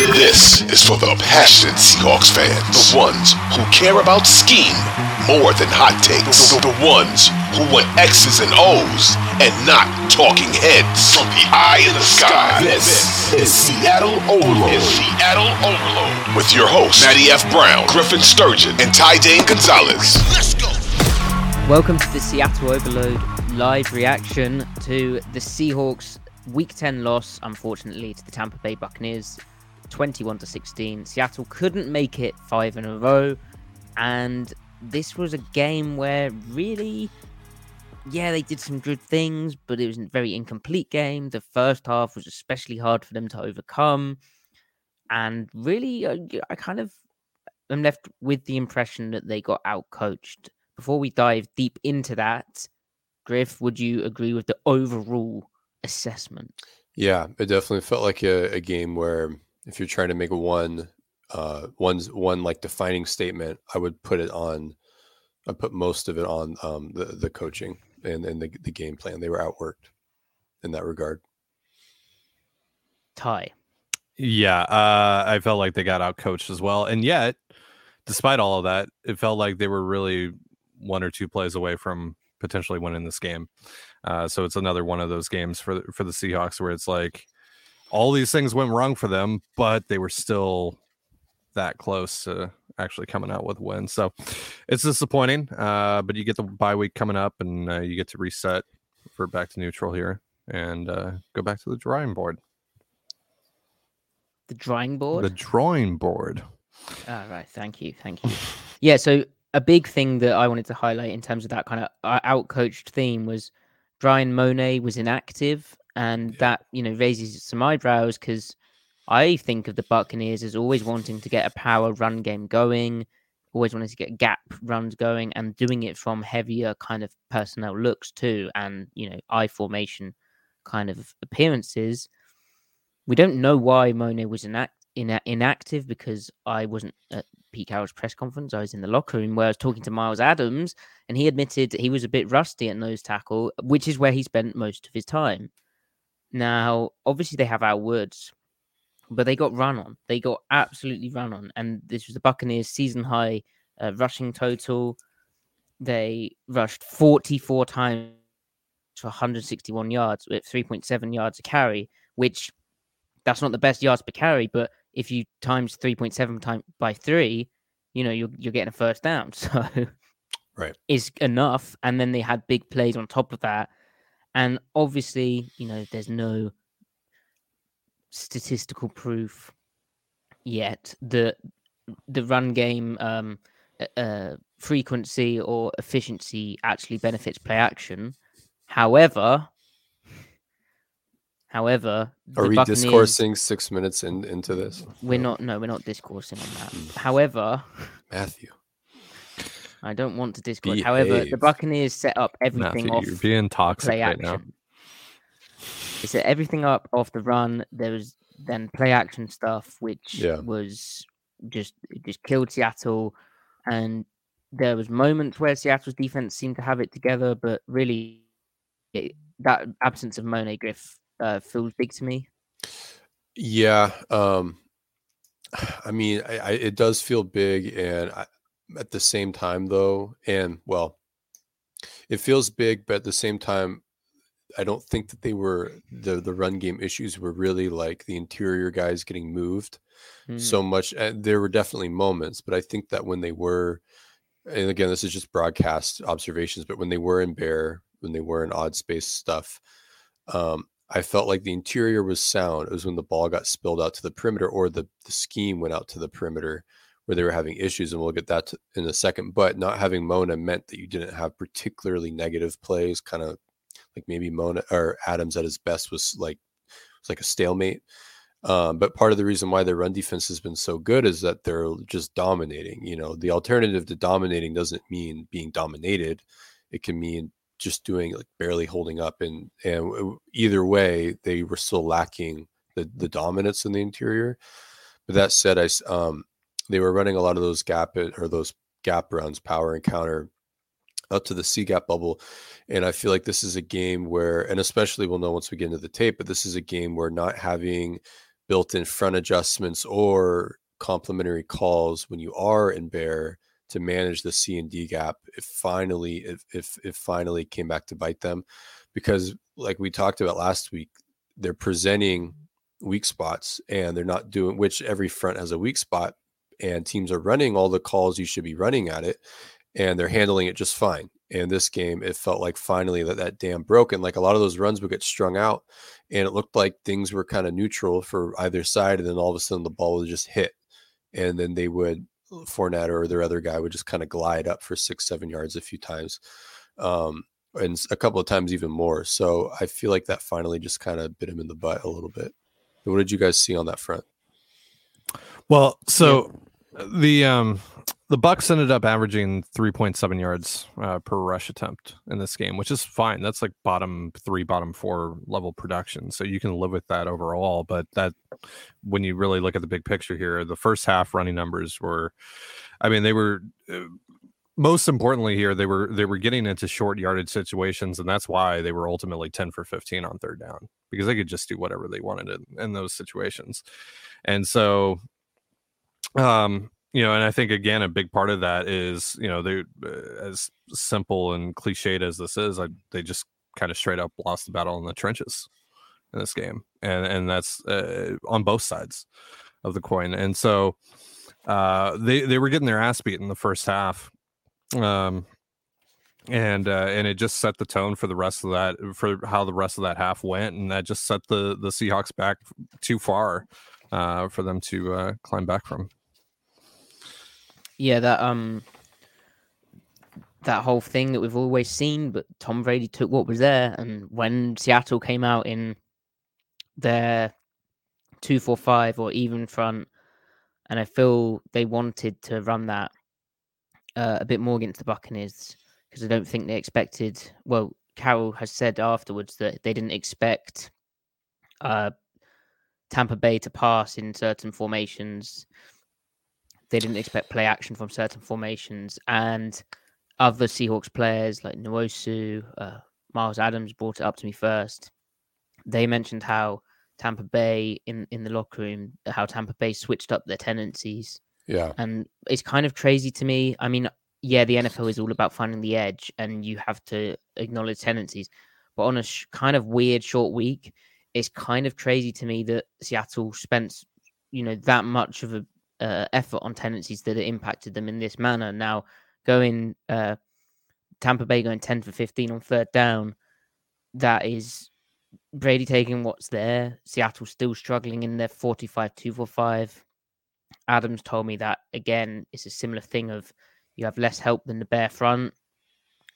This is for the passionate Seahawks fans, the ones who care about scheme more than hot takes, the ones who want X's and O's and not talking heads. From the eye in the sky, this is Seattle Overload. Is Seattle Overload with your hosts Matty F. Brown, Griffin Sturgeon, and Ty Dane Gonzalez. Let's go. Welcome to the Seattle Overload live reaction to the Seahawks Week 10 loss, unfortunately, to the Tampa Bay Buccaneers. 21 to 16. Seattle couldn't make it five in a row, and this was a game where really, yeah, they did some good things, but it was a very incomplete game. The first half was especially hard for them to overcome, and really, uh, I kind of am left with the impression that they got outcoached. Before we dive deep into that, Griff, would you agree with the overall assessment? Yeah, it definitely felt like a, a game where if you're trying to make one uh one's one like defining statement i would put it on i put most of it on um the the coaching and and the, the game plan they were outworked in that regard Ty. Yeah, uh, I felt like they got out coached as well, and yet, despite all of that, it felt like they were really one or two plays away from potentially winning this game. Uh, so it's another one of those games for for the Seahawks where it's like all these things went wrong for them, but they were still that close to actually coming out with a win. So it's disappointing, uh, but you get the bye week coming up, and uh, you get to reset for back to neutral here and uh, go back to the drawing board. The drawing board. The drawing board. All right. Thank you. Thank you. yeah. So a big thing that I wanted to highlight in terms of that kind of uh, outcoached theme was Bryan Mone was inactive, and Yeah. that you know raises some eyebrows because I think of the Buccaneers as always wanting to get a power run game going, always wanting to get gap runs going, and doing it from heavier kind of personnel looks too, and you know I formation kind of appearances. We don't know why Mone was inact- ina- inactive because I wasn't at Pete Carroll's press conference. I was in the locker room where I was talking to Myles Adams, and he admitted he was a bit rusty at nose tackle, which is where he spent most of his time. Now, obviously, they have our words, but they got run on. They got absolutely run on, and this was the Buccaneers' season high uh, rushing total. They rushed 44 times for 161 yards with 3.7 yards a carry, which that's not the best yards per carry, but if you times 3.7 time by three, you know, you're, you're getting a first down. So Right. is enough. And then they had big plays on top of that. And obviously, you know, there's no statistical proof yet that the run game um, uh, uh, frequency or efficiency actually benefits play action. However, However, Are we Buccaneers, discoursing six minutes in, into this? We're not. No, we're not discoursing on that. Mm. However, Matthew. I don't want to discourse. However, the Buccaneers set up everything Matthew, off you're being toxic play right action. now. They set everything up off the run. There was then play action stuff, which Yeah. was just just killed Seattle. And there was moments where Seattle's defense seemed to have it together, but really, it, that absence of Mone Griff uh, feels big to me. Yeah. Um, I mean, I, I, it does feel big, and I, at the same time, though, and well, it feels big, but at the same time, I don't think that they were the the run game issues were really like the interior guys getting moved Mm. so much. And there were definitely moments, but I think that when they were, and again, this is just broadcast observations, but when they were in bear, when they were in odd space stuff, um, I felt like the interior was sound. It was when the ball got spilled out to the perimeter or the, the scheme went out to the perimeter where they were having issues. And we'll get that to, in a second. But not having Mone meant that you didn't have particularly negative plays, kind of like maybe Mone or Adams at his best was like, was like a stalemate. Um, but part of the reason why their run defense has been so good is that they're just dominating. You know, the alternative to dominating doesn't mean being dominated. It can mean just doing like barely holding up, and and either way, they were still lacking the the dominance in the interior. But that said, I um they were running a lot of those gap or those gap runs, power and counter up to the C gap bubble. And I feel like this is a game where, and especially we'll know once we get into the tape, but this is a game where not having built in front adjustments or complementary calls when you are in bear to manage the C and D gap, it finally, if if it finally came back to bite them, because like we talked about last week, they're presenting weak spots and they're not doing which every front has a weak spot and teams are running all the calls you should be running at it and they're handling it just fine. And this game, it felt like finally that that dam broke, and like a lot of those runs would get strung out, and it looked like things were kind of neutral for either side, and then all of a sudden the ball would just hit, and then they would Fournette or their other guy would just kind of glide up for six, seven yards a few times, um, and a couple of times even more. So I feel like that finally just kind of bit him in the butt a little bit. What did you guys see on that front? Well, so the um the Bucks ended up averaging 3.7 yards uh, per rush attempt in this game, which is fine. That's like bottom three, bottom four level production, so you can live with that overall. But that, when you really look at the big picture here, the first half running numbers were, I mean, they were. Uh, most importantly here they were they were getting into short yardage situations and that's why they were ultimately 10 for 15 on third down because they could just do whatever they wanted in, in those situations and so um you know and i think again a big part of that is you know they uh, as simple and cliched as this is I, they just kind of straight up lost the battle in the trenches in this game and and that's uh, on both sides of the coin and so uh they they were getting their ass beat in the first half um and uh and it just set the tone for the rest of that for how the rest of that half went and that just set the the seahawks back too far uh for them to uh climb back from Yeah, that um that whole thing that we've always seen, but Tom Brady took what was there, and when Seattle came out in their two four five or even front, and I feel they wanted to run that uh, a bit more against the Buccaneers because I don't think they expected. Well, Carroll has said afterwards that they didn't expect uh, Tampa Bay to pass in certain formations they didn't expect play action from certain formations, and other Seahawks players like Nwosu, uh, Myles Adams brought it up to me first. They mentioned how Tampa Bay in in the locker room, how Tampa Bay switched up their tendencies, Yeah. and it's kind of crazy to me. I mean, yeah, the NFL is all about finding the edge, and you have to acknowledge tendencies. But on a sh- kind of weird short week, it's kind of crazy to me that Seattle spent, you know, that much of a uh, effort on tendencies that it impacted them in this manner. Now, going uh, Tampa Bay going ten for fifteen on third down, that is Brady taking what's there. Seattle still struggling in their 45 2 for 5. Adams told me that again, it's a similar thing of you have less help than the bear front.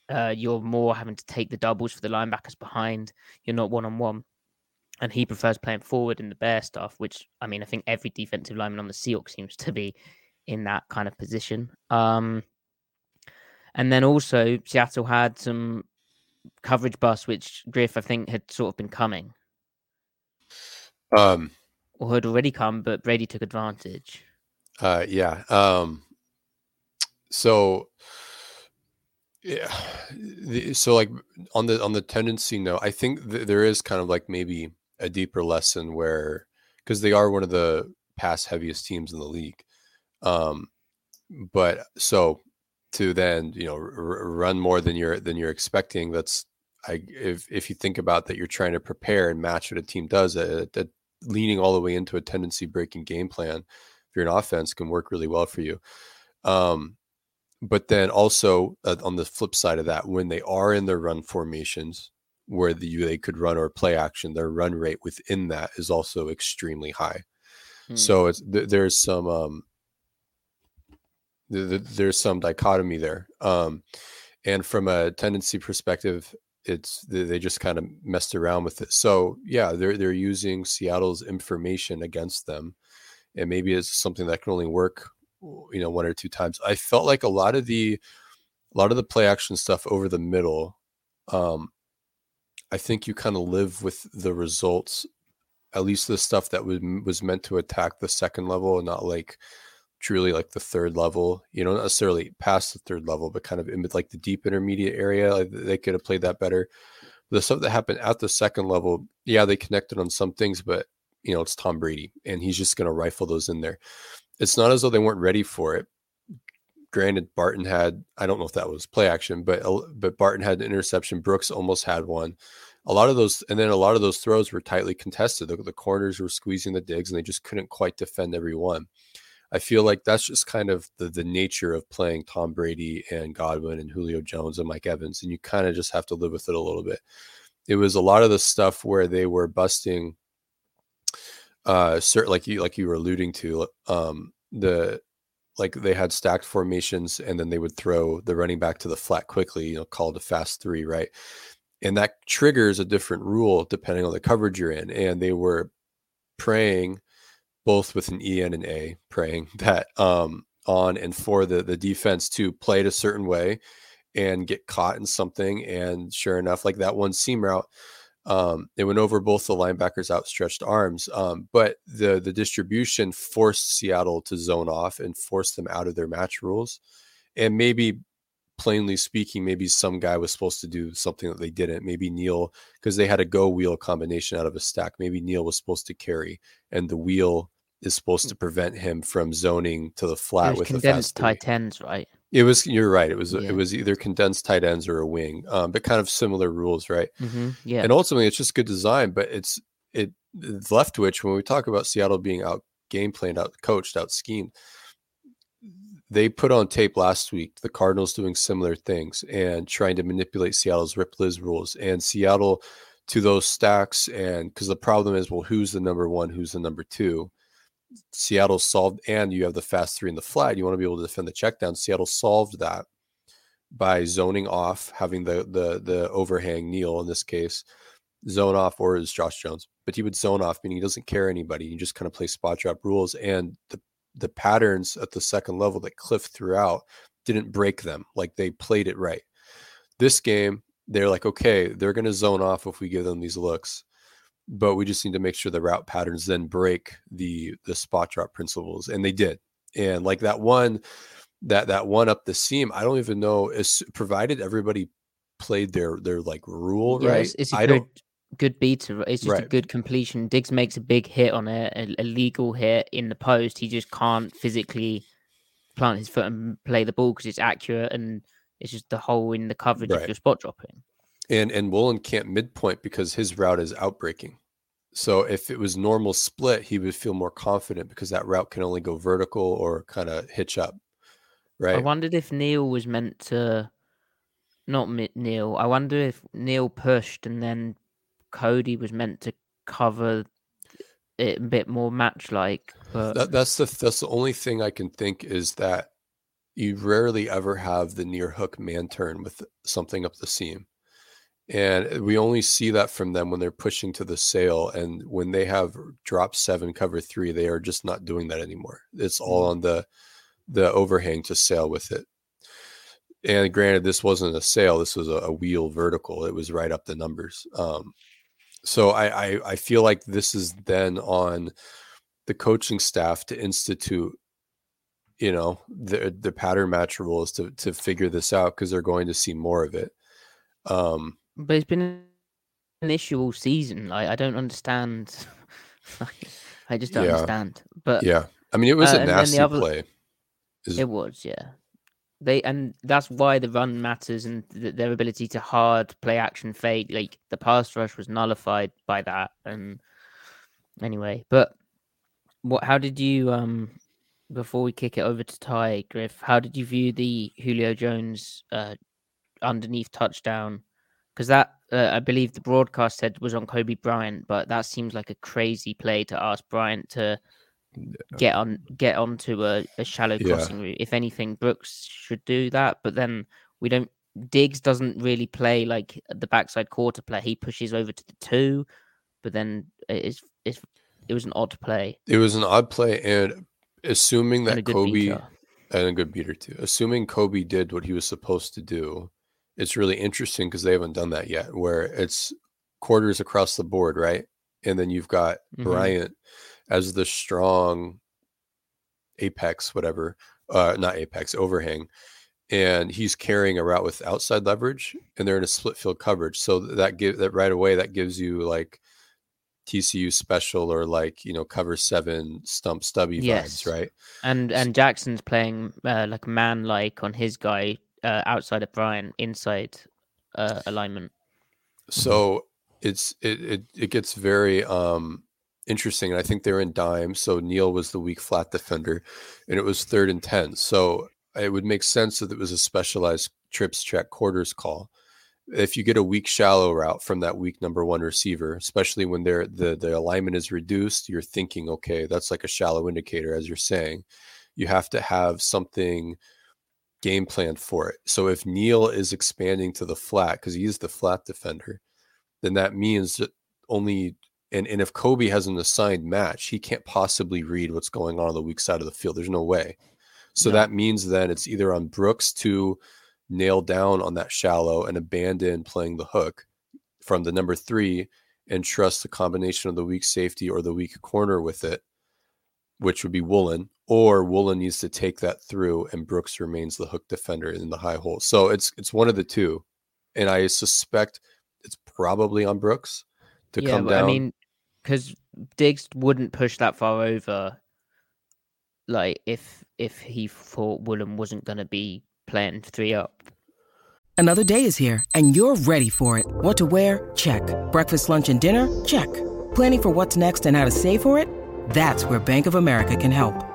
Uh, you're more having to take the doubles for the linebackers behind. You're not one on one. And he prefers playing forward in the bear stuff, which I mean, I think every defensive lineman on the Seahawks seems to be in that kind of position. Um, and then also Seattle had some coverage bust, which Griff I think had sort of been coming. Um, or had already come, but Brady took advantage. Uh, yeah. Um, so yeah, the, so like on the on the tendency note, I think th- there is kind of like maybe a deeper lesson where because they are one of the pass heaviest teams in the league. Um, but so to then you know r- run more than you're than you're expecting, that's I if if you think about that, you're trying to prepare and match what a team does. That, leaning all the way into a tendency breaking game plan, if you're an offense, can work really well for you. Um, but then also uh, on the flip side of that, when they are in their run formations where the, they could run or play action, their run rate within that is also extremely high. Hmm. So it's th- there's some um, th- th- there's some dichotomy there. Um, and from a tendency perspective, it's they just kind of messed around with it. So yeah, they're they're using Seattle's information against them, and maybe it's something that can only work, you know, one or two times. I felt like a lot of the a lot of the play action stuff over the middle. Um, I think you kind of live with the results, at least the stuff that was was meant to attack the second level and not like truly like the third level, you know, not necessarily past the third level, but kind of in like the deep intermediate area. Like they could have played that better. The stuff that happened at the second level, yeah, they connected on some things, but you know, it's Tom Brady and he's just going to rifle those in there. It's not as though they weren't ready for it. Granted, Barton had, I don't know if that was play action, but, but Barton had an interception. Brooks almost had one. A lot of those, and then a lot of those throws were tightly contested. The, the corners were squeezing the digs and they just couldn't quite defend every one. I feel like that's just kind of the the nature of playing Tom Brady and Godwin and Julio Jones and Mike Evans, and you kind of just have to live with it a little bit. It was a lot of the stuff where they were busting, uh, certain like you like you were alluding to, um, the like they had stacked formations and then they would throw the running back to the flat quickly, you know, called a fast three, right? And that triggers a different rule depending on the coverage you're in. And they were praying both with an E and an A, praying that um, on and for the the defense to play it a certain way and get caught in something. And sure enough, like that one seam route, um, it went over both the linebackers' outstretched arms. Um, but the the distribution forced Seattle to zone off and forced them out of their match rules. And maybe plainly speaking, maybe some guy was supposed to do something that they didn't. Maybe Neal, because they had a go wheel combination out of a stack. Maybe Neal was supposed to carry, and the wheel is supposed to prevent him from zoning to the flat with condensed tight ends, right? It was. You're right. It was. Yeah. It was either condensed tight ends or a wing, um, but kind of similar rules, right? Mm-hmm. Yeah. And ultimately, it's just good design. But it's it Leftwich when we talk about Seattle being out game planned, out coached, out schemed. They put on tape last week the Cardinals doing similar things and trying to manipulate Seattle's Rip Liz rules and Seattle to those stacks. And because the problem is, well, who's the number one? Who's the number two? Seattle solved, and you have the fast three in the flat. You want to be able to defend the check down. Seattle solved that by zoning off, having the the the overhang Neal in this case, zone off, or is Josh Jones, but he would zone off, meaning he doesn't care anybody. He just kind of play spot drop rules, and the the patterns at the second level that Cliff threw out didn't break them. Like they played it right. This game, they're like, okay, they're going to zone off if we give them these looks but we just need to make sure the route patterns then break the the spot drop principles and they did and like that one that that one up the seam i don't even know is provided everybody played their their like rule yes, right it's a I good, don't good beat it's just right. a good completion diggs makes a big hit on it a, a legal hit in the post he just can't physically plant his foot and play the ball because it's accurate and it's just the hole in the coverage right. of your spot dropping and and Woolen can't midpoint because his route is outbreaking. So if it was normal split, he would feel more confident because that route can only go vertical or kind of hitch up. Right. I wondered if Neal was meant to not Neal. I wonder if Neal pushed and then Cody was meant to cover it a bit more match like. But that, that's the that's the only thing I can think is that you rarely ever have the near hook man turn with something up the seam And we only see that from them when they're pushing to the sail. And when they have drop seven, cover three, they are just not doing that anymore. It's all Mm-hmm. on the the overhang to sail with it. And granted, this wasn't a sail, this was a, a wheel vertical. It was right up the numbers. Um, so I, I I feel like this is then on the coaching staff to institute you know the the pattern match rules to to figure this out because they're going to see more of it um But it's been an issue all season. Like I don't understand. like, I just don't Yeah. understand. But yeah i mean it was Uh, a and then the nasty other- play is- It was, yeah. They and that's why the run matters and th- their ability to hard play action fake. Like the pass rush was nullified by that. And anyway, but what? How did you um? Before we kick it over to Ty Griff, how did you view the Julio Jones uh underneath touchdown? Because that uh, I believe the broadcast said was on Coby Bryant, but that seems like a crazy play to ask Bryant to get on get onto a, a shallow Yeah. crossing route. If anything, Brooks should do that, but then we don't. Diggs doesn't really play like the backside quarter play. He pushes over to the two, but then it's it's it was an odd play it was an odd play and assuming that good coby beater. and a good beater too assuming coby did what he was supposed to do it's really interesting because they haven't done that yet where it's quarters across the board right and then you've got Mhm. bryant as the strong apex whatever uh not apex overhang and he's carrying a route with outside leverage and they're in a split field coverage so that give that right away that gives you like tcu special or like you know cover seven stump stubby Yes. vibes right And and Jackson's playing uh, like man like on his guy uh, outside of Brian inside uh, alignment. so it's it, it it gets very um interesting and i think they're in dime. So neal was the weak flat defender and it was third and 10 so it would make sense that it was a specialized trips check quarters call. If you get a weak shallow route from that weak number one receiver especially when they're the the alignment is reduced you're thinking okay that's like a shallow indicator as you're saying. You have to have something game plan for it so if neal is expanding to the flat because he is the flat defender then that means that only and, and if Coby has an assigned match, he can't possibly read what's going on on the weak side of the field. There's no way. So No. that means then it's either on Brooks to nail down on that shallow and abandon playing the hook from the number three and trust the combination of the weak safety or the weak corner with it, which would be Woolen, or Woolen needs to take that through and Brooks remains the hook defender in the high hole. So it's it's one of the two. And I suspect it's probably on Brooks to yeah, come down. I mean, because Diggs wouldn't push that far over. Like if if he thought Woolen wasn't going to be playing three up. Another day is here, and you're ready for it. What to wear? Check. Breakfast, lunch, and dinner? Check. Planning for what's next and how to save for it? That's where Bank of America can help.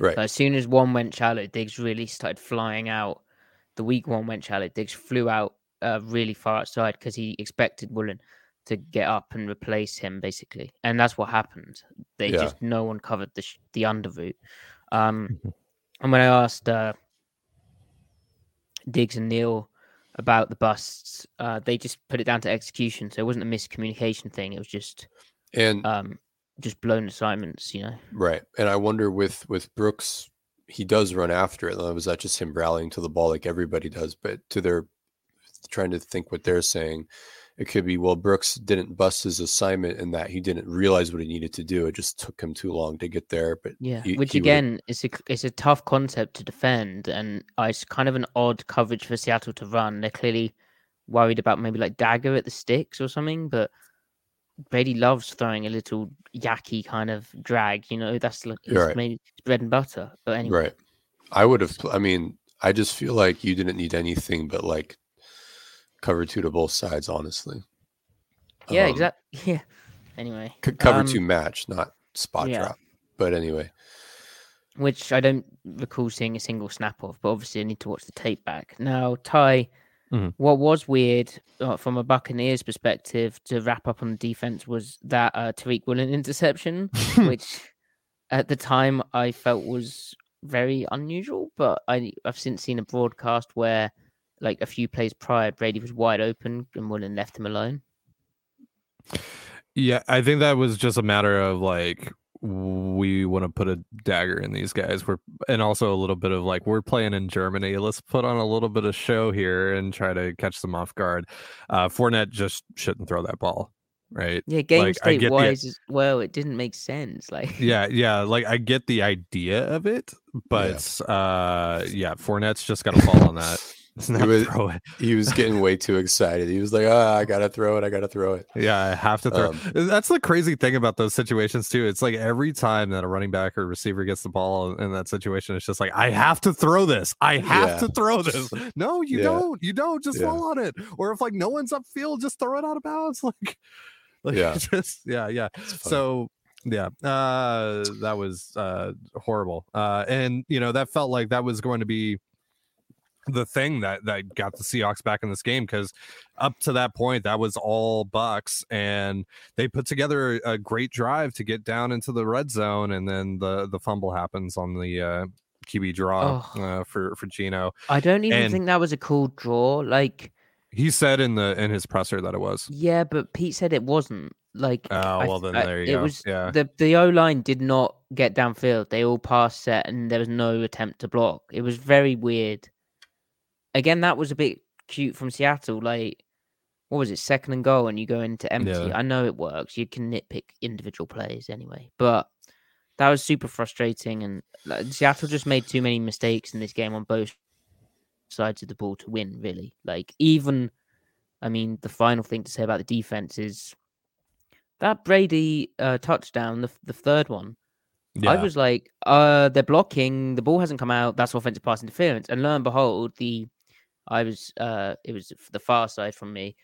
Right. But as soon as one went shallow, Diggs really started flying out. The week one went shallow. Diggs flew out uh, really far outside because he expected Woolen to get up and replace him, basically, and that's what happened. They Yeah. just no one covered the sh- the under route. Um, and when I asked uh, Diggs and Neal about the busts, uh, they just put it down to execution. So it wasn't a miscommunication thing. It was just and um, just blown assignments, you know. right. And I wonder with with Brooks, he does run after it. Was that just him rallying to the ball like everybody does? But to their trying to think what they're saying, it could be well Brooks didn't bust his assignment in that he didn't realize what he needed to do. It just took him too long to get there. But Yeah, he- which he again is a it's a tough concept to defend, and uh, it's kind of an odd coverage for Seattle to run. They're clearly worried about maybe like dagger at the sticks or something, but Brady loves throwing a little yacky kind of drag. You know, that's like his Right. maybe his bread and butter. But anyway, right. I would have. I mean, I just feel like you didn't need anything but like cover two to both sides. Honestly, yeah, Um, exactly. Yeah. Anyway, c- cover um, two match, not spot yeah. drop. But anyway, which I don't recall seeing a single snap of, but obviously I need to watch the tape back. Now, Ty, Mhm. what was weird uh, from a Buccaneers perspective to wrap up on the defense was that uh, Tariq Woolen interception, which at the time I felt was very unusual, but I, I've since seen a broadcast where, like a few plays prior, Brady was wide open and Woolen left him alone. Yeah, I think that was just a matter of like we want to put a dagger in these guys. We're and also a little bit of like we're playing in Germany. Let's put on a little bit of show here and try to catch them off guard. Uh Fournette just shouldn't throw that ball, right? Yeah, game Like, state get the- wise as well, it didn't make sense. Like, Yeah, yeah. Like I get the idea of it, but uh yeah, Fournette's just got to fall on that. Was- he was getting way too excited. He was like, "Ah, I gotta throw it. I gotta throw it." Yeah, I have to throw. Um, That's the crazy thing about those situations too. It's like every time that a running back or receiver gets the ball in that situation, it's just like I have to throw this. I have Yeah. to throw this. No, you Yeah. don't. You don't. Just Yeah. fall on it. Or if like no one's upfield, just throw it out of bounds. Like, like Yeah. just yeah, yeah. So yeah, uh, that was uh horrible. Uh, and you know that felt like that was going to be the thing that that got the Seahawks back in this game because up to that point that was all Bucks and they put together a great drive to get down into the red zone and then the the fumble happens on the uh QB draw Oh. uh, for for Geno. I don't even And- think that was a cool draw. Like, He said in the in his presser that it was. Yeah, but Pete said it wasn't. Like, Oh well, th- then I- there you it go. was yeah, the the O line did not get downfield. They all passed set, and there was no attempt to block. It was very weird. Again, that was a bit cute from Seattle. Like, what was it, second and goal, and you go into empty? Yeah. I know it works. You can nitpick individual plays anyway, but that was super frustrating. And like, Seattle just made too many mistakes in this game on both sides of the ball to win. Really, like even. I mean, the final thing to say about the defense is that Brady uh, touchdown, the, the third one. yeah. I was like, uh, they're blocking. The ball hasn't come out. That's offensive pass interference. And lo and behold, the I was uh, it was the far side from me.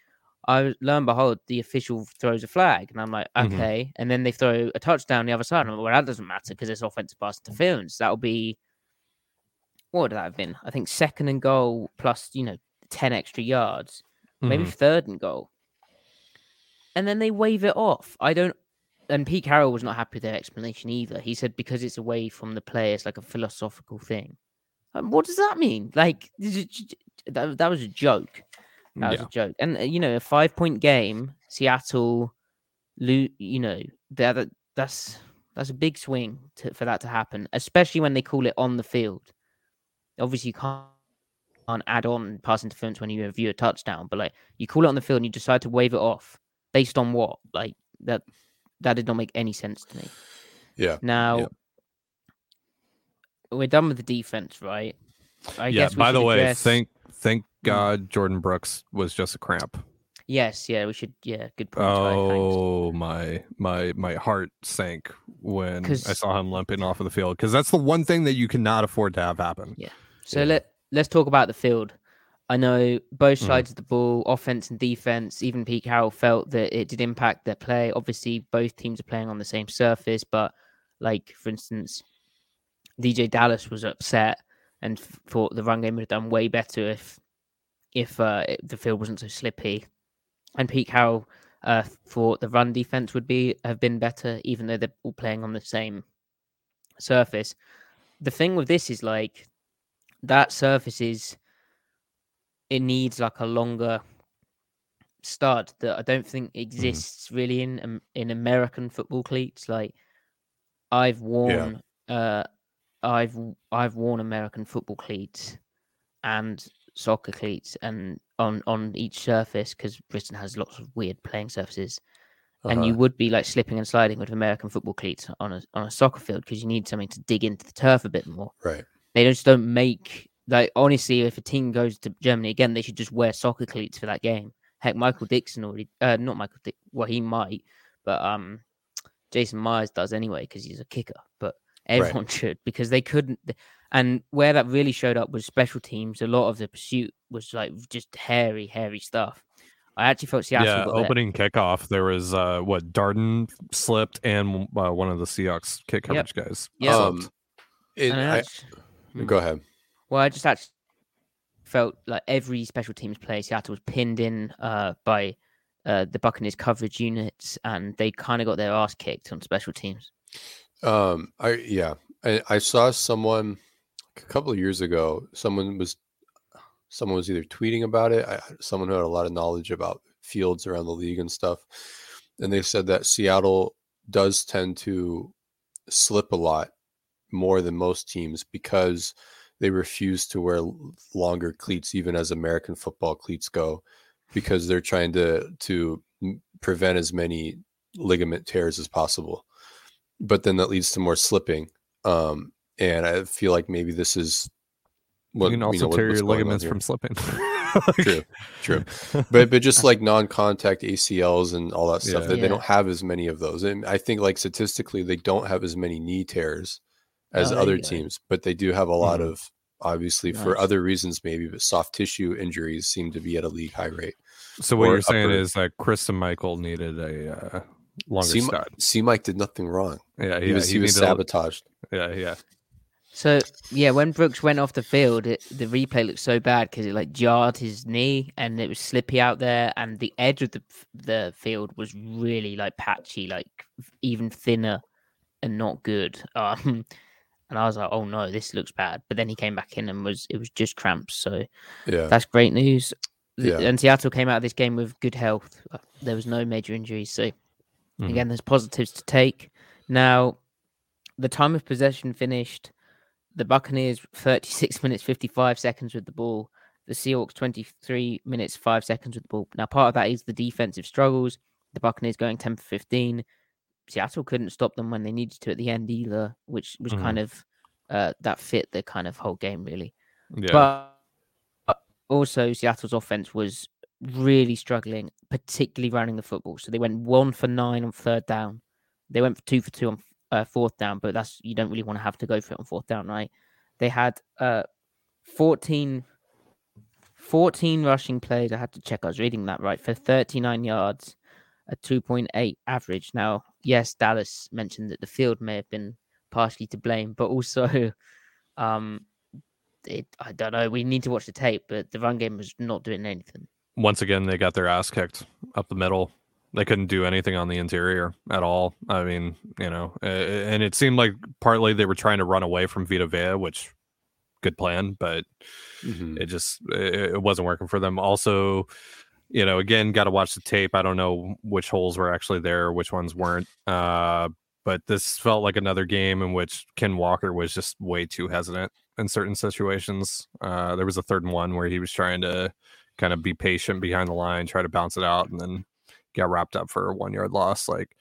I was lo and behold, the official throws a flag, and I'm like, Mhm. okay. And then they throw a touchdown the other side. I'm like, well, that doesn't matter because it's offensive pass interference. That'll be what would that have been? I think second and goal plus you know ten extra yards maybe Mhm. third and goal. And then they wave it off. I don't. And Pete Carroll was not happy with their explanation either. He said because it's away from the play, it's like a philosophical thing. Um, what does that mean? Like this is j- j- that, that was a joke. That was Yeah. a joke. And uh, you know, a five point game, Seattle, you know, that that- that's that's a big swing to, for that to happen, especially when they call it on the field. Obviously, you can't can't add on pass interference when you review a touchdown, but like you call it on the field and you decide to wave it off based on what? Like that that did not make any sense to me. Yeah. Now we're done with the defense, right? I yeah. guess By the way, address- thank thank Mm. God Jordyn Brooks was just a cramp. Yes, yeah, we should yeah, good point. Oh my my my heart sank when I saw him limping off of the field because that's the one thing that you cannot afford to have happen. Yeah. So Yeah. let let's talk about the field. I know both Mhm. sides of the ball, offense and defense. Even Pete Carroll felt that it did impact their play. Obviously, both teams are playing on the same surface, but like for instance, DeeJay Dallas was upset and f- thought the run game would have done way better if if uh, it- the field wasn't so slippy. And Pete Carroll uh, thought the run defense would be have been better, even though they're all playing on the same surface. The thing with this is like that surface is it needs like a longer stud that I don't think exists really in in American football cleats. Like I've worn uh I've I've worn American football cleats and soccer cleats and on on each surface because Britain has lots of weird playing surfaces, and you Uh-huh. would be like slipping and sliding with American football cleats on a on a soccer field because you need something to dig into the turf a bit more. Right. They just don't make like honestly, if a team goes to Germany again, they should just wear soccer cleats for that game. Heck, Michael Dickson already, uh, not Michael Dick, well, he might, but um, Jason Myers does anyway because he's a kicker. But everyone should because they couldn't. And where that really showed up was special teams. A lot of the pursuit was like just hairy, hairy stuff. I actually felt Seattle. yeah, got there. opening kickoff, there was uh what Darden slipped and uh, one of the Seahawks kick Yep. coverage guys. Yeah. Um, it, And I I, act- Mm. go ahead. Well, I just actually felt like every special teams play Seattle was pinned in uh, by uh, the Buccaneers coverage units, and they kind of got their ass kicked on special teams. Um, I yeah, I, I saw someone a couple of years ago. Someone was someone was either tweeting about it. I, someone who had a lot of knowledge about fields around the league and stuff, and they said that Seattle does tend to slip a lot more than most teams because they refuse to wear longer cleats, even as American football cleats go, because they're trying to to prevent as many ligament tears as possible but then that leads to more slipping. Um, and I feel like maybe this is you can also know, tear what's your ligaments from slipping. True, true. But but just like non-contact ACLs and all that stuff, Yeah. that they Yeah. don't have as many of those. And I think like statistically, they don't have as many knee tears as Oh, other you go. teams, but they do have a lot Mhm. of obviously for other reasons maybe, but soft tissue injuries seem to be at a league high rate. so what or you're saying is that Chris and Michael needed a uh, longer C, stud. C Mike did nothing wrong. Yeah, He yeah, was he, was needed a- sabotaged. Yeah, yeah. So yeah, when Brooks went off the field, it, the replay looked so bad because it like jarred his knee and it was slippy out there, and the edge of the the field was really like patchy, like even thinner and not good. Um, and I was like, oh no, this looks bad. But then he came back in and was it was just cramps. So Yeah. that's great news. Yeah. And Seattle came out of this game with good health. Uh, There was no major injuries. So Mhm. again, there's positives to take. Now, the time of possession finished. The Buccaneers 36 minutes 55 seconds with the ball. The Seahawks 23 minutes 5 seconds with the ball. Now, part of that is the defensive struggles. The Buccaneers going 10 for 15. Seattle couldn't stop them when they needed to at the end either, which was Mhm. kind of uh, that fit the kind of whole game really. Yeah. But also, Seattle's offense was really struggling, particularly running the football. So they went one for nine on third down. They went for two for two on uh, fourth down, but that's you don't really want to have to go for it on fourth down, right? They had uh 14, 14 rushing plays. I had to check. I was reading that right for 39 yards, a 2.8 average. Now, yes, Dallas mentioned that the field may have been partially to blame, but also, um, it, I don't know. We need to watch the tape, but the run game was not doing anything. Once again, they got their ass kicked up the middle. They couldn't do anything on the interior at all. I mean, you know, and it seemed like partly they were trying to run away from Vita Vea, which good plan, but Mhm. it just it, it wasn't working for them. Also, you know, again, got to watch the tape. I don't know which holes were actually there, which ones weren't. Uh, but this felt like another game in which Ken Walker was just way too hesitant in certain situations. Uh, there was a third and one where he was trying to kind of be patient behind the line, try to bounce it out, and then get wrapped up for a one yard loss. Like,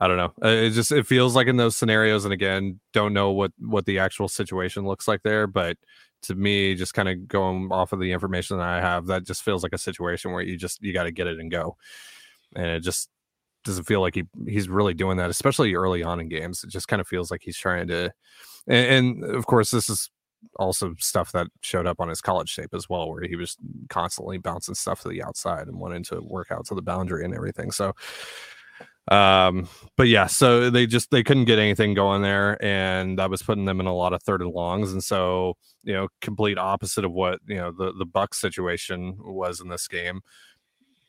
I don't know. Uh, It just it feels like in those scenarios, and again, don't know what what the actual situation looks like there, but to me, just kind of going off of the information that I have, that just feels like a situation where you just you got to get it and go, and it just doesn't feel like he he's really doing that, especially early on in games. It just kind of feels like he's trying to, and, and of course, this is also stuff that showed up on his college tape as well, where he was constantly bouncing stuff to the outside and wanting to work out to the boundary and everything. So, um, but yeah, so they just they couldn't get anything going there, and that was putting them in a lot of third and longs, and so you know, complete opposite of what you know the the Bucks situation was in this game.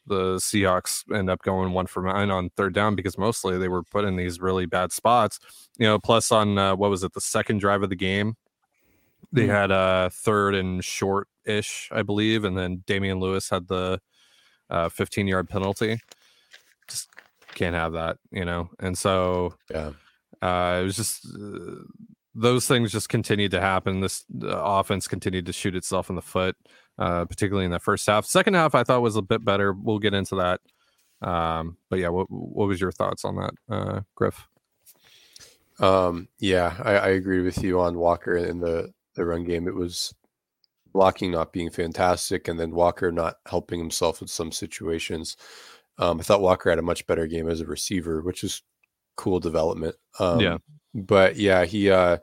The Seahawks end up going one for nine on third down because mostly they were put in these really bad spots. You know, plus on uh, what was it, the second drive of the game, they had a third and short ish, I believe, and then Damien Lewis had the uh, 15 yard penalty. Just can't have that, you know. And so Yeah. uh, it was just uh, those things just continued to happen. This offense continued to shoot itself in the foot, uh, particularly in the first half. Second half, I thought was a bit better. We'll get into that. Um, but yeah, what what was your thoughts on that, uh, Griff? Um, yeah, I, I agree with you on Walker in the the run game. It was blocking not being fantastic, and then Walker not helping himself in some situations. Um, I thought Walker had a much better game as a receiver, which is cool development. Um, Yeah. but yeah, he uh,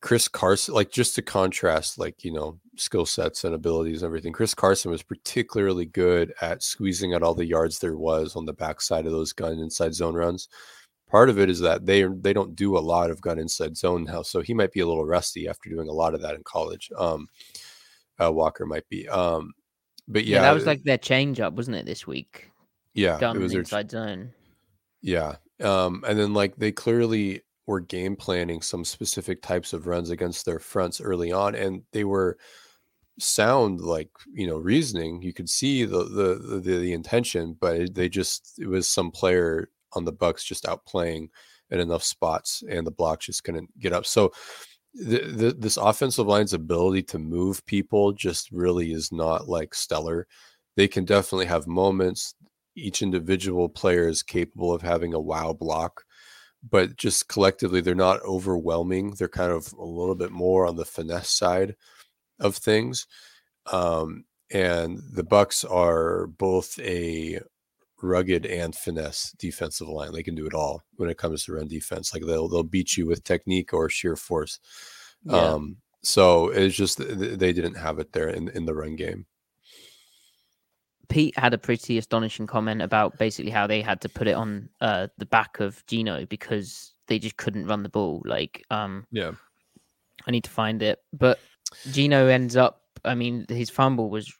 Chris Carson, like just to contrast, like you know, skill sets and abilities and everything. Chris Carson was particularly good at squeezing out all the yards there was on the backside of those gun inside zone runs. Part of it is that they they don't do a lot of gun inside zone now, so he might be a little rusty after doing a lot of that in college. Um, uh, Walker might be. Um, but yeah, Yeah, that was like their change up, wasn't it, this week? yeah, Gun it was their inside zone. Yeah. Um, and then like they clearly were game planning some specific types of runs against their fronts early on, and they were sound like you know reasoning. You could see the the the, the intention, but they just it was some player on the Bucks just outplaying in enough spots, and the blocks just couldn't get up. So. The, the, this offensive line's ability to move people just really is not like stellar. They can definitely have moments each individual player is capable of having a wow block, but just collectively, they're not overwhelming. They're kind of a little bit more on the finesse side of things. Um, and the Bucks are both a rugged and finesse defensive line. They can do it all when it comes to run defense. Like they'll they'll beat you with technique or sheer force. Yeah. Um, so it's just th- th- they didn't have it there in in the run game. Pete had a pretty astonishing comment about basically how they had to put it on uh, the back of Geno because they just couldn't run the ball. Like, um, Yeah. I need to find it, but Geno ends up. I mean, his fumble was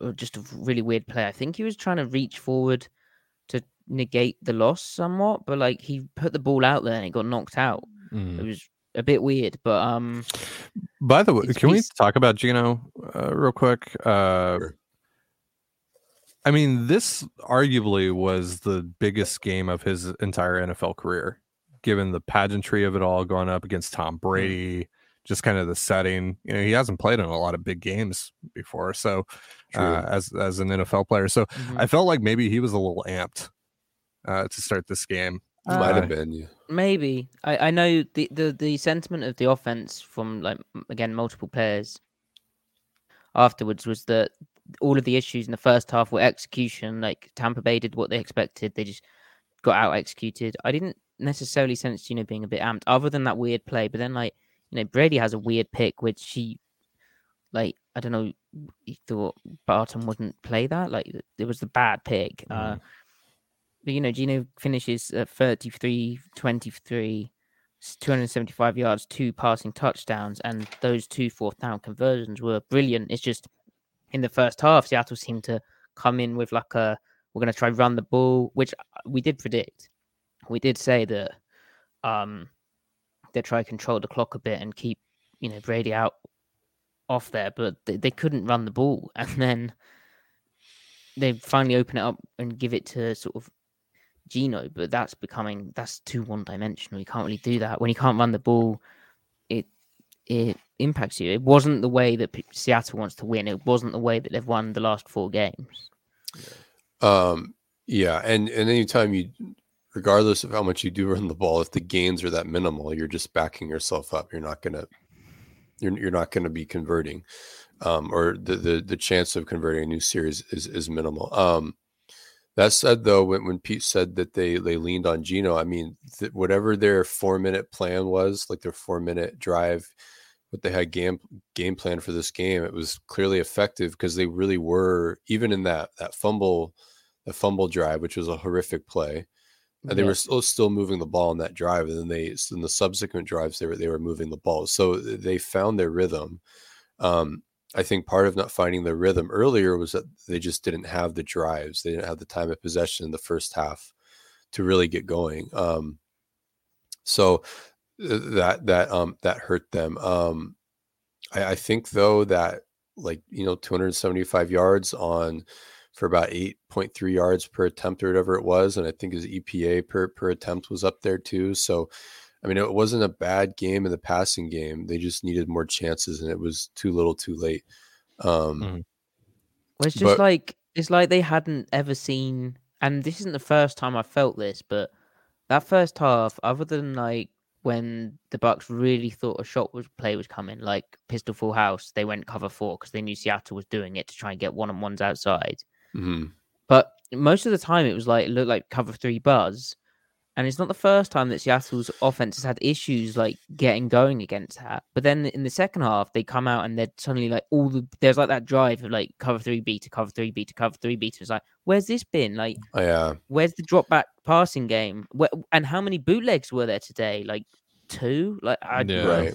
uh, just a really weird play. I think he was trying to reach forward negate the loss somewhat, but like he put the ball out there and it got knocked out. Mm. It was a bit weird, but um, By the way, can we talk about Geno uh, real quick? Uh, Sure. I mean, this arguably was the biggest game of his entire NFL career, given the pageantry of it all, going up against Tom Brady, just kind of the setting. You know, he hasn't played in a lot of big games before, so True. uh, as as an NFL player, so mhm. I felt like maybe he was a little amped uh, to start this game. Might Uh, have been. Yeah. Maybe I, I know the, the the sentiment of the offense from like again multiple players afterwards was that all of the issues in the first half were execution. Like Tampa Bay did what they expected, they just got out executed. I didn't necessarily sense you know being a bit amped, other than that weird play. But then like you know Brady has a weird pick, which he like I don't know. He thought Barton wouldn't play that. Like it was the bad pick. Uh, but you know, Geno finishes at 33 23, s- 275 yards, two passing touchdowns, and those two fourth down conversions were brilliant. It's just in the first half, Seattle seemed to come in with like a we're going to try run the ball, which uh, we did predict. We did say that um they try control the clock a bit and keep you know Brady out off there, but they, they couldn't run the ball, and then they finally open it up and give it to sort of Geno, but that's becoming that's too one dimensional. You can't really do that when you can't run the ball. It it impacts you. It wasn't the way that Seattle wants to win. It wasn't the way that they've won the last four games. Um, yeah, and and anytime you, regardless of how much you do run the ball, if the gains are that minimal, you're just backing yourself up. You're not gonna, you're you're not gonna be converting, um, or the the the chance of converting a new series is is minimal. Um, that said, though, when when Pete said that they they leaned on Geno, I mean, th- whatever their four minute plan was, like their four minute drive, what they had game game plan for this game, it was clearly effective because they really were even in that that fumble, the fumble drive, which was a horrific play. And they Yeah. were still still moving the ball in that drive, and then they in the subsequent drives they were they were moving the ball. So they found their rhythm. Um, I think part of not finding the rhythm earlier was that they just didn't have the drives. They didn't have the time of possession in the first half to really get going. Um, so uh, that that um that hurt them. Um, I, I think though that like you know 275 yards on for about 8.3 yards per attempt or whatever it was, and I think his EPA per per attempt was up there too. So I mean, it wasn't a bad game in the passing game. They just needed more chances, and it was too little, too late. Um, Mhm. Well, it's just But- like it's like they hadn't ever seen, and this isn't the first time I felt this, but that first half, other than like when the Bucks really thought a shot was play was coming, like pistol full house, they went cover four because they knew Seattle was doing it to try and get one on ones outside. mhm. But most of the time, it was like it looked like cover three buzz, and it's not the first time that Seattle's offense has had issues like getting going against that. But then in the second half, they come out and they're suddenly like all the there's like that drive of like cover three B to cover three B to cover three B. It's like where's this been? Like Oh, yeah, where's the drop back passing game? Where, and how many bootlegs were there today? Like two? Like I Yeah. right.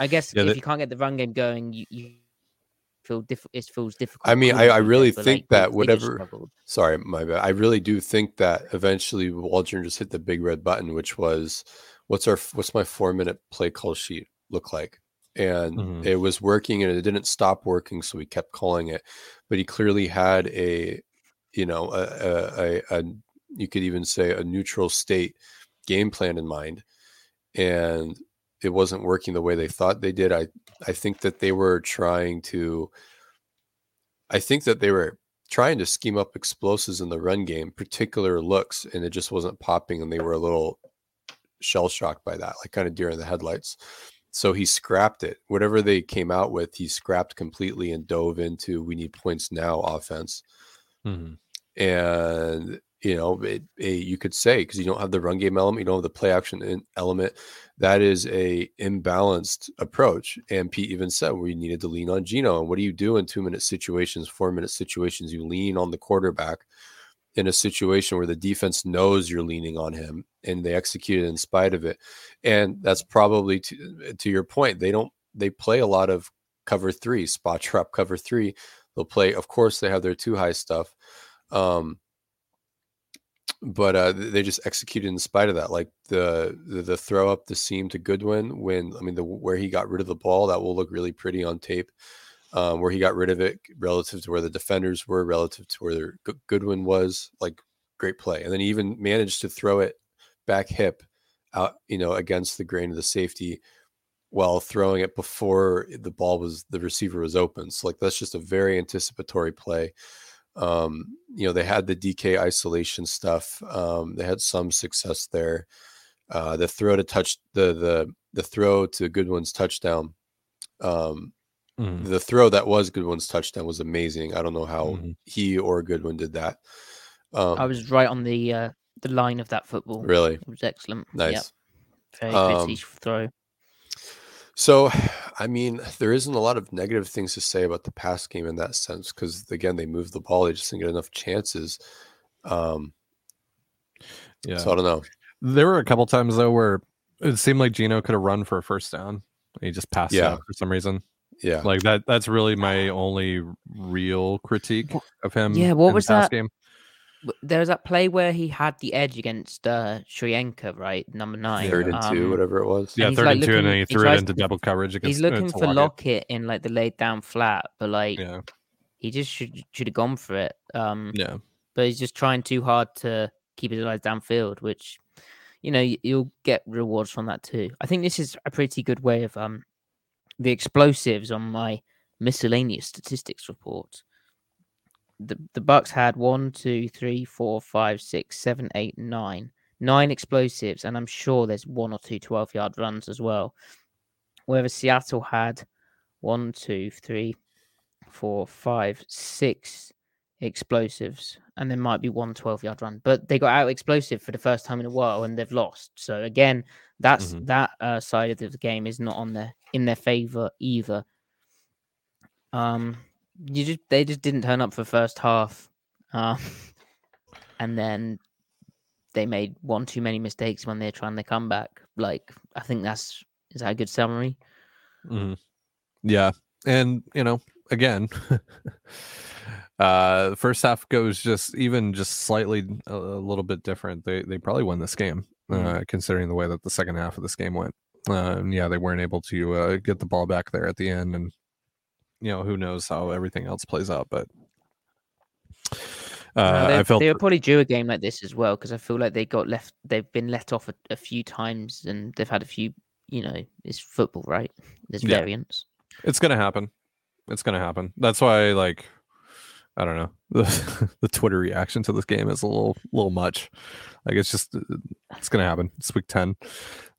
I guess Yeah, if that- you can't get the run game going, you. you Feel diff- it feels difficult. I mean, I- I really but, think like, that they whatever- struggled. Sorry, my bad. I really do think that eventually Waldron just hit the big red button, which was, "What's our what's my four minute play call sheet look like?" And Mhm. it was working, and it didn't stop working, so we kept calling it. But he clearly had a, you know, a, a, a, a you could even say a neutral state game plan in mind, and it wasn't working the way they thought they did. I I think that they were trying to. I think that they were trying to scheme up explosives in the run game, particular looks, and it just wasn't popping, and they were a little shell shocked by that, like kind of deer in the headlights. So he scrapped it. Whatever they came out with, he scrapped completely and dove into we need points now offense. Mhm. And you know, it, it, you could say because you don't have the run game element, you don't have the play action element. That is a imbalanced approach. And Pete even said we needed to lean on Geno. And what do you do in two minute situations, four minute situations? You lean on the quarterback in a situation where the defense knows you're leaning on him and they execute it in spite of it. And that's probably to, to your point. They don't, they play a lot of cover three, spot trap cover three. They'll play, of course, they have their two high stuff. Um, but uh, they just executed in spite of that. Like the, the the throw up the seam to Goodwin when I mean the where he got rid of the ball that will look really pretty on tape. Um, where he got rid of it relative to where the defenders were, relative to where Goodwin was, like great play. And then he even managed to throw it back hip out, you know, against the grain of the safety while throwing it before the ball was the receiver was open. So like that's just a very anticipatory play. Um, you know, they had the DK isolation stuff. Um, they had some success there. Uh, the throw to touch the the the throw to Goodwin's touchdown. Um, Mhm. the throw that was Goodwin's touchdown was amazing. I don't know how Mhm. he or Goodwin did that. Um, I was right on the uh, the line of that football. really It was excellent. nice. Yep. Very Um, pretty throw. So, I mean, there isn't a lot of negative things to say about the pass game in that sense because, again, they moved the ball. They just didn't get enough chances. Um, Yeah. So I don't know. There were a couple times though where it seemed like Geno could have run for a first down. He just passed Yeah. out for some reason. Yeah. Like that that's really my only real critique of him. Yeah, what in the was pass that? game. W- There was that play where he had the edge against uh, Shoyinka, right? Number nine. Third and two, Um, whatever it was. Yeah, he's, third like, and two, and then he he threw tries- it into double coverage against He's looking uh, for Lockett. Lockett in like the laid down flat, but like Yeah. he just should should have gone for it. Um, Yeah. but he's just trying too hard to keep his eyes downfield, which you know you'll get rewards from that too. I think this is a pretty good way of um the explosives on my miscellaneous statistics report. The the Bucks had one, two, three, four, five, six, seven, eight, nine. Nine explosives, and I'm sure there's one or two 12 yard runs as well. Whereas Seattle had one, two, three, four, five, six explosives, and there might be one 12 yard run, but they got out explosive for the first time in a while and they've lost. So again, that's Mhm. that uh, side of the game is not on their in their favor either. Um, you just they just didn't turn up for first half, um, and then they made one too many mistakes when they're trying to come back. Like I think that's is that a good summary? Mhm. Yeah, and you know, again, uh, first half goes just even just slightly a, a little bit different. They they probably won this game, uh, considering the way that the second half of this game went. Uh, yeah, they weren't able to uh, get the ball back there at the end, and you know who knows how everything else plays out, but. Uh, they, I felt they were probably due a game like this as well because I feel like they got left. They've been let off a, a, few times and they've had a few. You know, it's football, right? There's Yeah. variance. it's gonna happen. It's gonna happen. That's why, like, I don't know. The, the Twitter reaction to this game is a little, little much. Like, it's just, uh, it's gonna happen. It's week ten.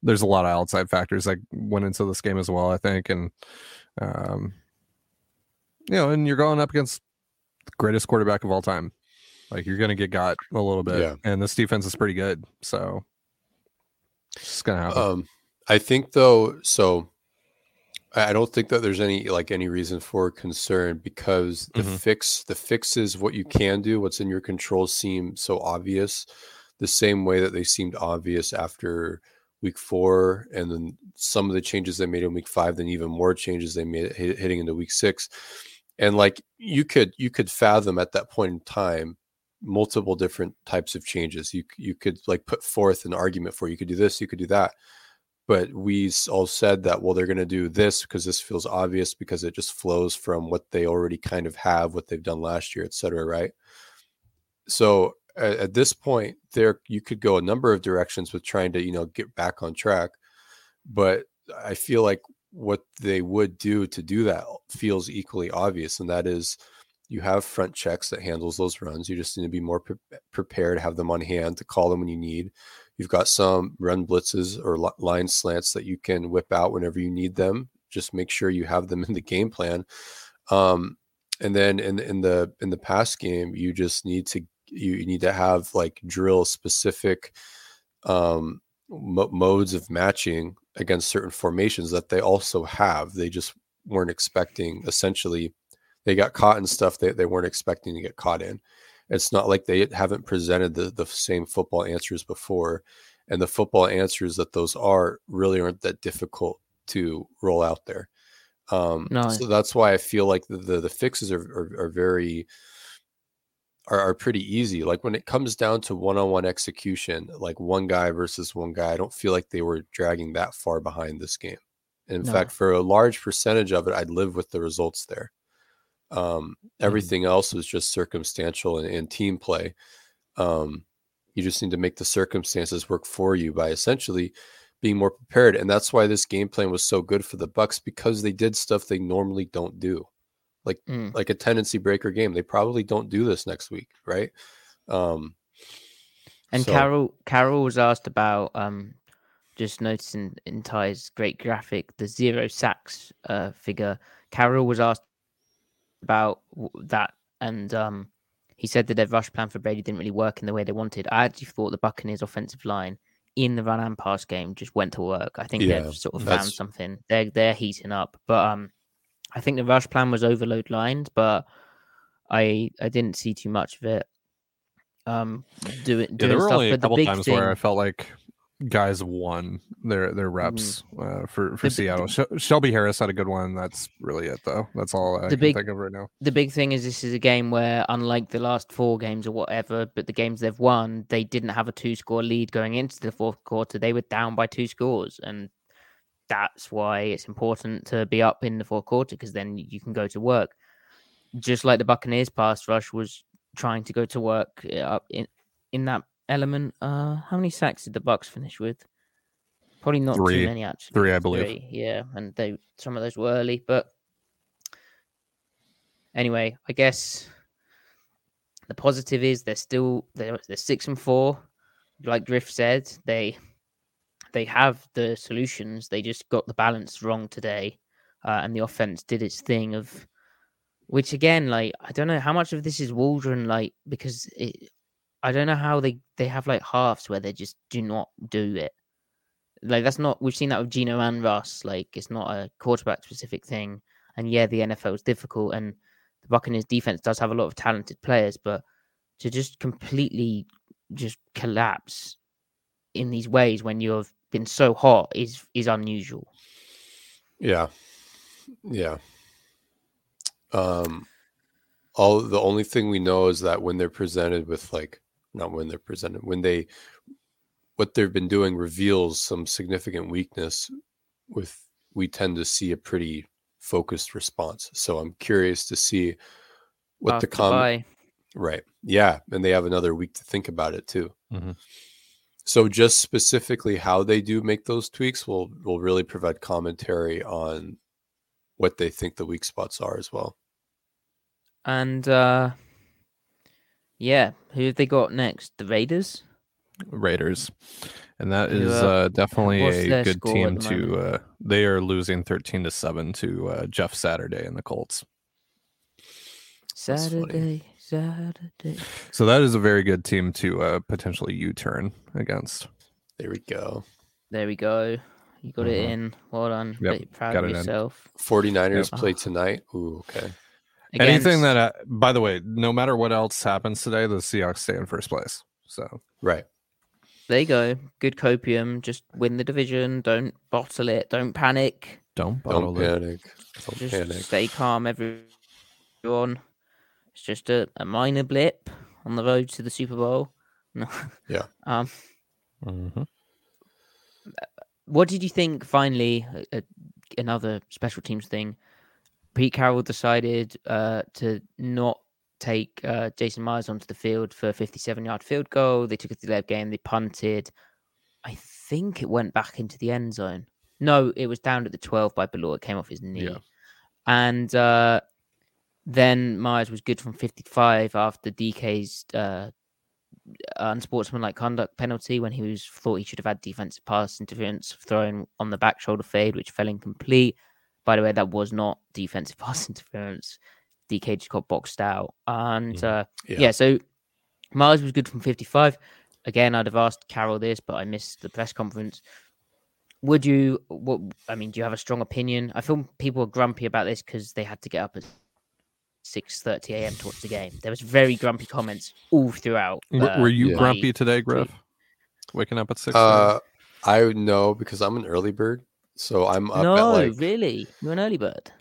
There's a lot of outside factors that went into this game as well. I think, and um, you know, and you're going up against the greatest quarterback of all time. Like, you're gonna get got a little bit, Yeah. and this defense is pretty good. So, it's gonna happen. Um, I think though, so I don't think that there's any like any reason for concern because the Mhm. fix, the fixes, what you can do, what's in your control, seem so obvious, the same way that they seemed obvious after week four, and then some of the changes they made in week five, then even more changes they made hitting into week six, and like you could you could fathom at that point in time multiple different types of changes. You you could like put forth an argument for you could do this, you could do that. But we all said that well, they're going to do this because this feels obvious because it just flows from what they already kind of have, what they've done last year, et cetera, right? So at, at this point, there you could go a number of directions with trying to you know get back on track. But I feel like what they would do to do that feels equally obvious, and that is you have front checks that handles those runs. You just need to be more pre- prepared, have them on hand to call them when you need. You've got some run blitzes or line slants that you can whip out whenever you need them. Just make sure you have them in the game plan. Um, and then in in the in the pass game, you just need to you, you need to have like drill specific um, mo- modes of matching against certain formations that they also have. They just weren't expecting essentially they got caught in stuff that they weren't expecting to get caught in. It's not like they haven't presented the, the same football answers before. And the football answers that those are really aren't that difficult to roll out there. Um, No. So that's why I feel like the, the, the fixes are, are, are very, are, are pretty easy. Like when it comes down to one-on-one execution, like one guy versus one guy, I don't feel like they were dragging that far behind this game. In No. fact, for a large percentage of it, I'd live with the results there. Um, everything else was just circumstantial and, and team play. Um, you just need to make the circumstances work for you by essentially being more prepared, and that's why this game plan was so good for the Bucks because they did stuff they normally don't do, like Mm. like a tendency breaker game. They probably don't do this next week, right? Um, And so- Carroll Carroll was asked about um just noticing in Ty's great graphic the zero sacks uh figure. Carroll was asked about that and um he said that their rush plan for Brady didn't really work in the way they wanted. I actually thought the Buccaneers offensive line in the run and pass game just went to work. I think Yeah, they've sort of found something. They're they're heating up. But um I think the rush plan was overload lines, but I I didn't see too much of it. Um, do it. Yeah, doing there were stuff, only a the couple big times thing, where I felt like guys won their their reps uh, for for The Seattle. Shel- Shelby Harris had a good one. That's really it, though. That's all I The can big- think of right now. the big thing is this is a game where, unlike the last four games or whatever, but the games they've won, they didn't have a two score lead going into the fourth quarter. They were down by two scores. And that's why it's important to be up in the fourth quarter because then you can go to work. Just like the Buccaneers pass rush was trying to go to work uh, up in, in that element. Uh, how many sacks did the Bucks finish with? Probably not Three. too many, actually. Three, I believe. Three, yeah, and they some of those were early, but anyway, I guess the positive is they're still they're, they're six and four. Like Griff said, they they have the solutions. They just got the balance wrong today, uh, and the offense did its thing of. Which again, like I don't know how much of this is Waldron, like because it, I don't know how they they have like halves where they just do not do it. Like that's not we've seen that with Geno and Russ. Like it's not a quarterback specific thing. And yeah, the NFL is difficult, and the Buccaneers defense does have a lot of talented players, but to just completely just collapse in these ways when you've been so hot is is unusual. Yeah. Yeah. Um all the only thing we know is that when they're presented with like not when they're presented when they what they've been doing reveals some significant weakness with we tend to see a pretty focused response. So I'm curious to see what the After comment. Right. Yeah, and they have another week to think about it too. Mhm. So just specifically how they do make those tweaks will will really provide commentary on what they think the weak spots are as well. And uh yeah, who have they got next? The Raiders? Raiders, and that is uh, uh, definitely a good team the to. Uh, they are losing thirteen to seven to uh, Jeff Saturday and the Colts. That's funny. Saturday, Saturday. So that is a very good team to uh, potentially U-turn against. There we go. There we go. You got it Mhm. in. Well done. Yep, proud got of it in. yourself. 49ers Yep. play tonight. Ooh, okay. Anything that, uh, by the way, no matter what else happens today, the Seahawks stay in first place. So Right. There you go. Good copium. Just win the division. Don't bottle it. Don't panic. don't Don't it. panic. Don't Just panic. stay calm, everyone. It's just a, a minor blip on the road to the Super Bowl. No. Yeah. Um. Mhm. What did you think? Finally, uh, uh, another special teams thing. Pete Carroll decided uh, to not take uh, Jason Myers onto the field for a 57-yard field goal. They took it to the left game. They punted. I think it went back into the end zone. No, it was down at the 12 by Balor. It came off his knee. Yeah. And uh, then Myers was good from 55 after DK's uh, unsportsmanlike conduct penalty when he was thought he should have had defensive pass interference thrown on the back shoulder fade, which fell incomplete. By the way, that was not defensive pass interference. DK just got boxed out. And Mhm. uh, Yeah. yeah, so Myers was good from 55. Again, I'd have asked Carroll this, but I missed the press conference. Would you? What I mean, do you have a strong opinion? I feel people are grumpy about this because they had to get up at six thirty a.m. to watch the game. There was very grumpy comments all throughout. Uh, Were you yeah. grumpy today, tweet. Griff? Waking up at six. Uh I know because I'm an early bird. So I'm up no, at like really, you're an early bird.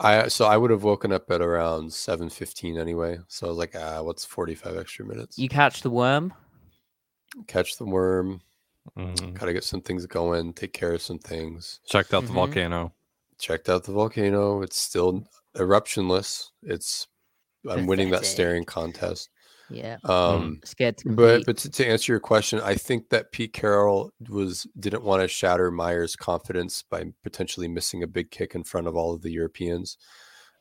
I so I would have woken up at around 7:15 anyway. So I was like, ah, what's 45 extra minutes? You catch the worm. Catch the worm, Mhm. gotta get some things going, take care of some things. Checked out the Mhm. volcano. Checked out the volcano. It's still eruptionless. It's I'm winning that staring contest. Yeah, Um scared to but but to, to answer your question, I think that Pete Carroll was didn't want to shatter Myers' confidence by potentially missing a big kick in front of all of the Europeans.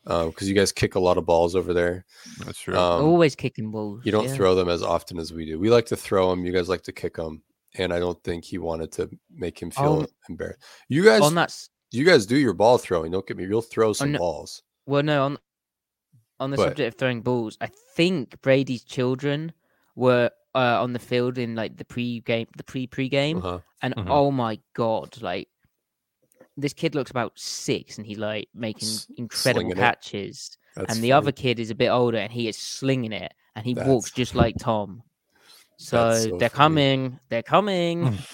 Because you guys kick a lot of balls over there. That's true. Um, Always kicking balls. You don't yeah. throw them as often as we do. We like to throw them. You guys like to kick them, and I don't think he wanted to make him feel On- embarrassed. You guys, on that. you guys do your ball throwing. Don't get me. You'll throw some no- balls. Well, no, on on the But- subject of throwing balls, I think Brady's children were uh, on the field in like the pre-game, the pre-pre-game, Uh-huh. and Mhm. oh my god, like this kid looks about six, and he's like making incredible slinging catches, and the funny. other kid is a bit older, and he is slinging it, and he walks just like Tom. So, so they're funny. coming, they're coming.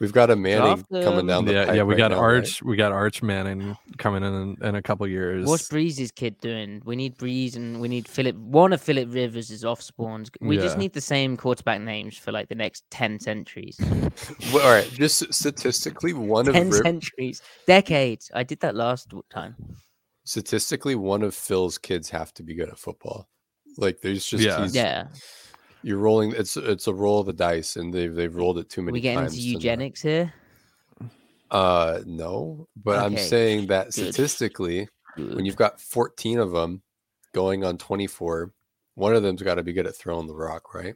We've got a Manning Draft coming down the yeah, pipe yeah. We right got now, right? Arch. We got Arch Manning coming in in a couple years. What's Brees's kid doing? We need Breeze and we need Philip. One of Philip Rivers is off spawns. We just need the same quarterback names for like the next 10 centuries. Well, all right, just statistically, one of 10 Rip- centuries. Decades. I did that last time. statistically one of Phil's kids have to be good at football. Like there's just Yeah. he's, Yeah. You're rolling. It's it's a roll of the dice, and they've they've rolled it too many we getting times. into to not- eugenics here? Uh, no, but I'm saying that good. statistically, when you've got 14 of them going on 24, one of them's got to be good at throwing the rock, right?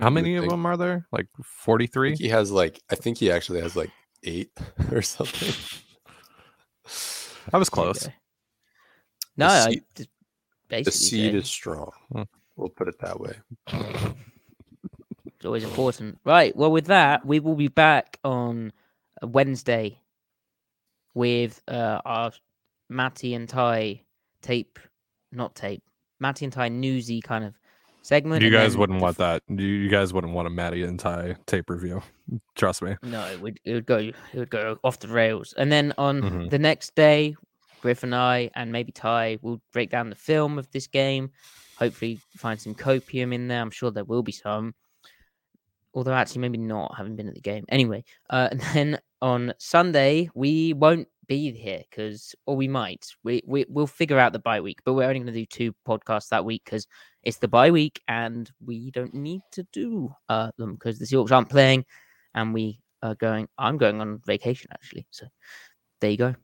How many of them are there? Like forty three. he has like I think he actually has like eight or something. I was close. go. No, I seed- just The seed say is strong. Hmm. We'll put it that way. it's always important. Right. Well, with that, we will be back on uh, Wednesday with uh, our Matty and Ty tape, not tape, Matty and Ty newsy kind of segment. You guys wouldn't the want that. You, you guys wouldn't want a Matty and Ty tape review. Trust me. No, it would it would go it would go off the rails. And then on Mhm. the next day, Griff and I and maybe Ty will break down the film of this game. Hopefully find some copium in there. I'm sure there will be some. Although actually maybe not, having been at the game. Anyway, uh, and then on Sunday we won't be here because, or we might. We, we we'll figure out the bye week, but we're only going to do two podcasts that week because it's the bye week and we don't need to do uh, them because the Seahawks aren't playing, and we are going. I'm going on vacation actually, so there you go.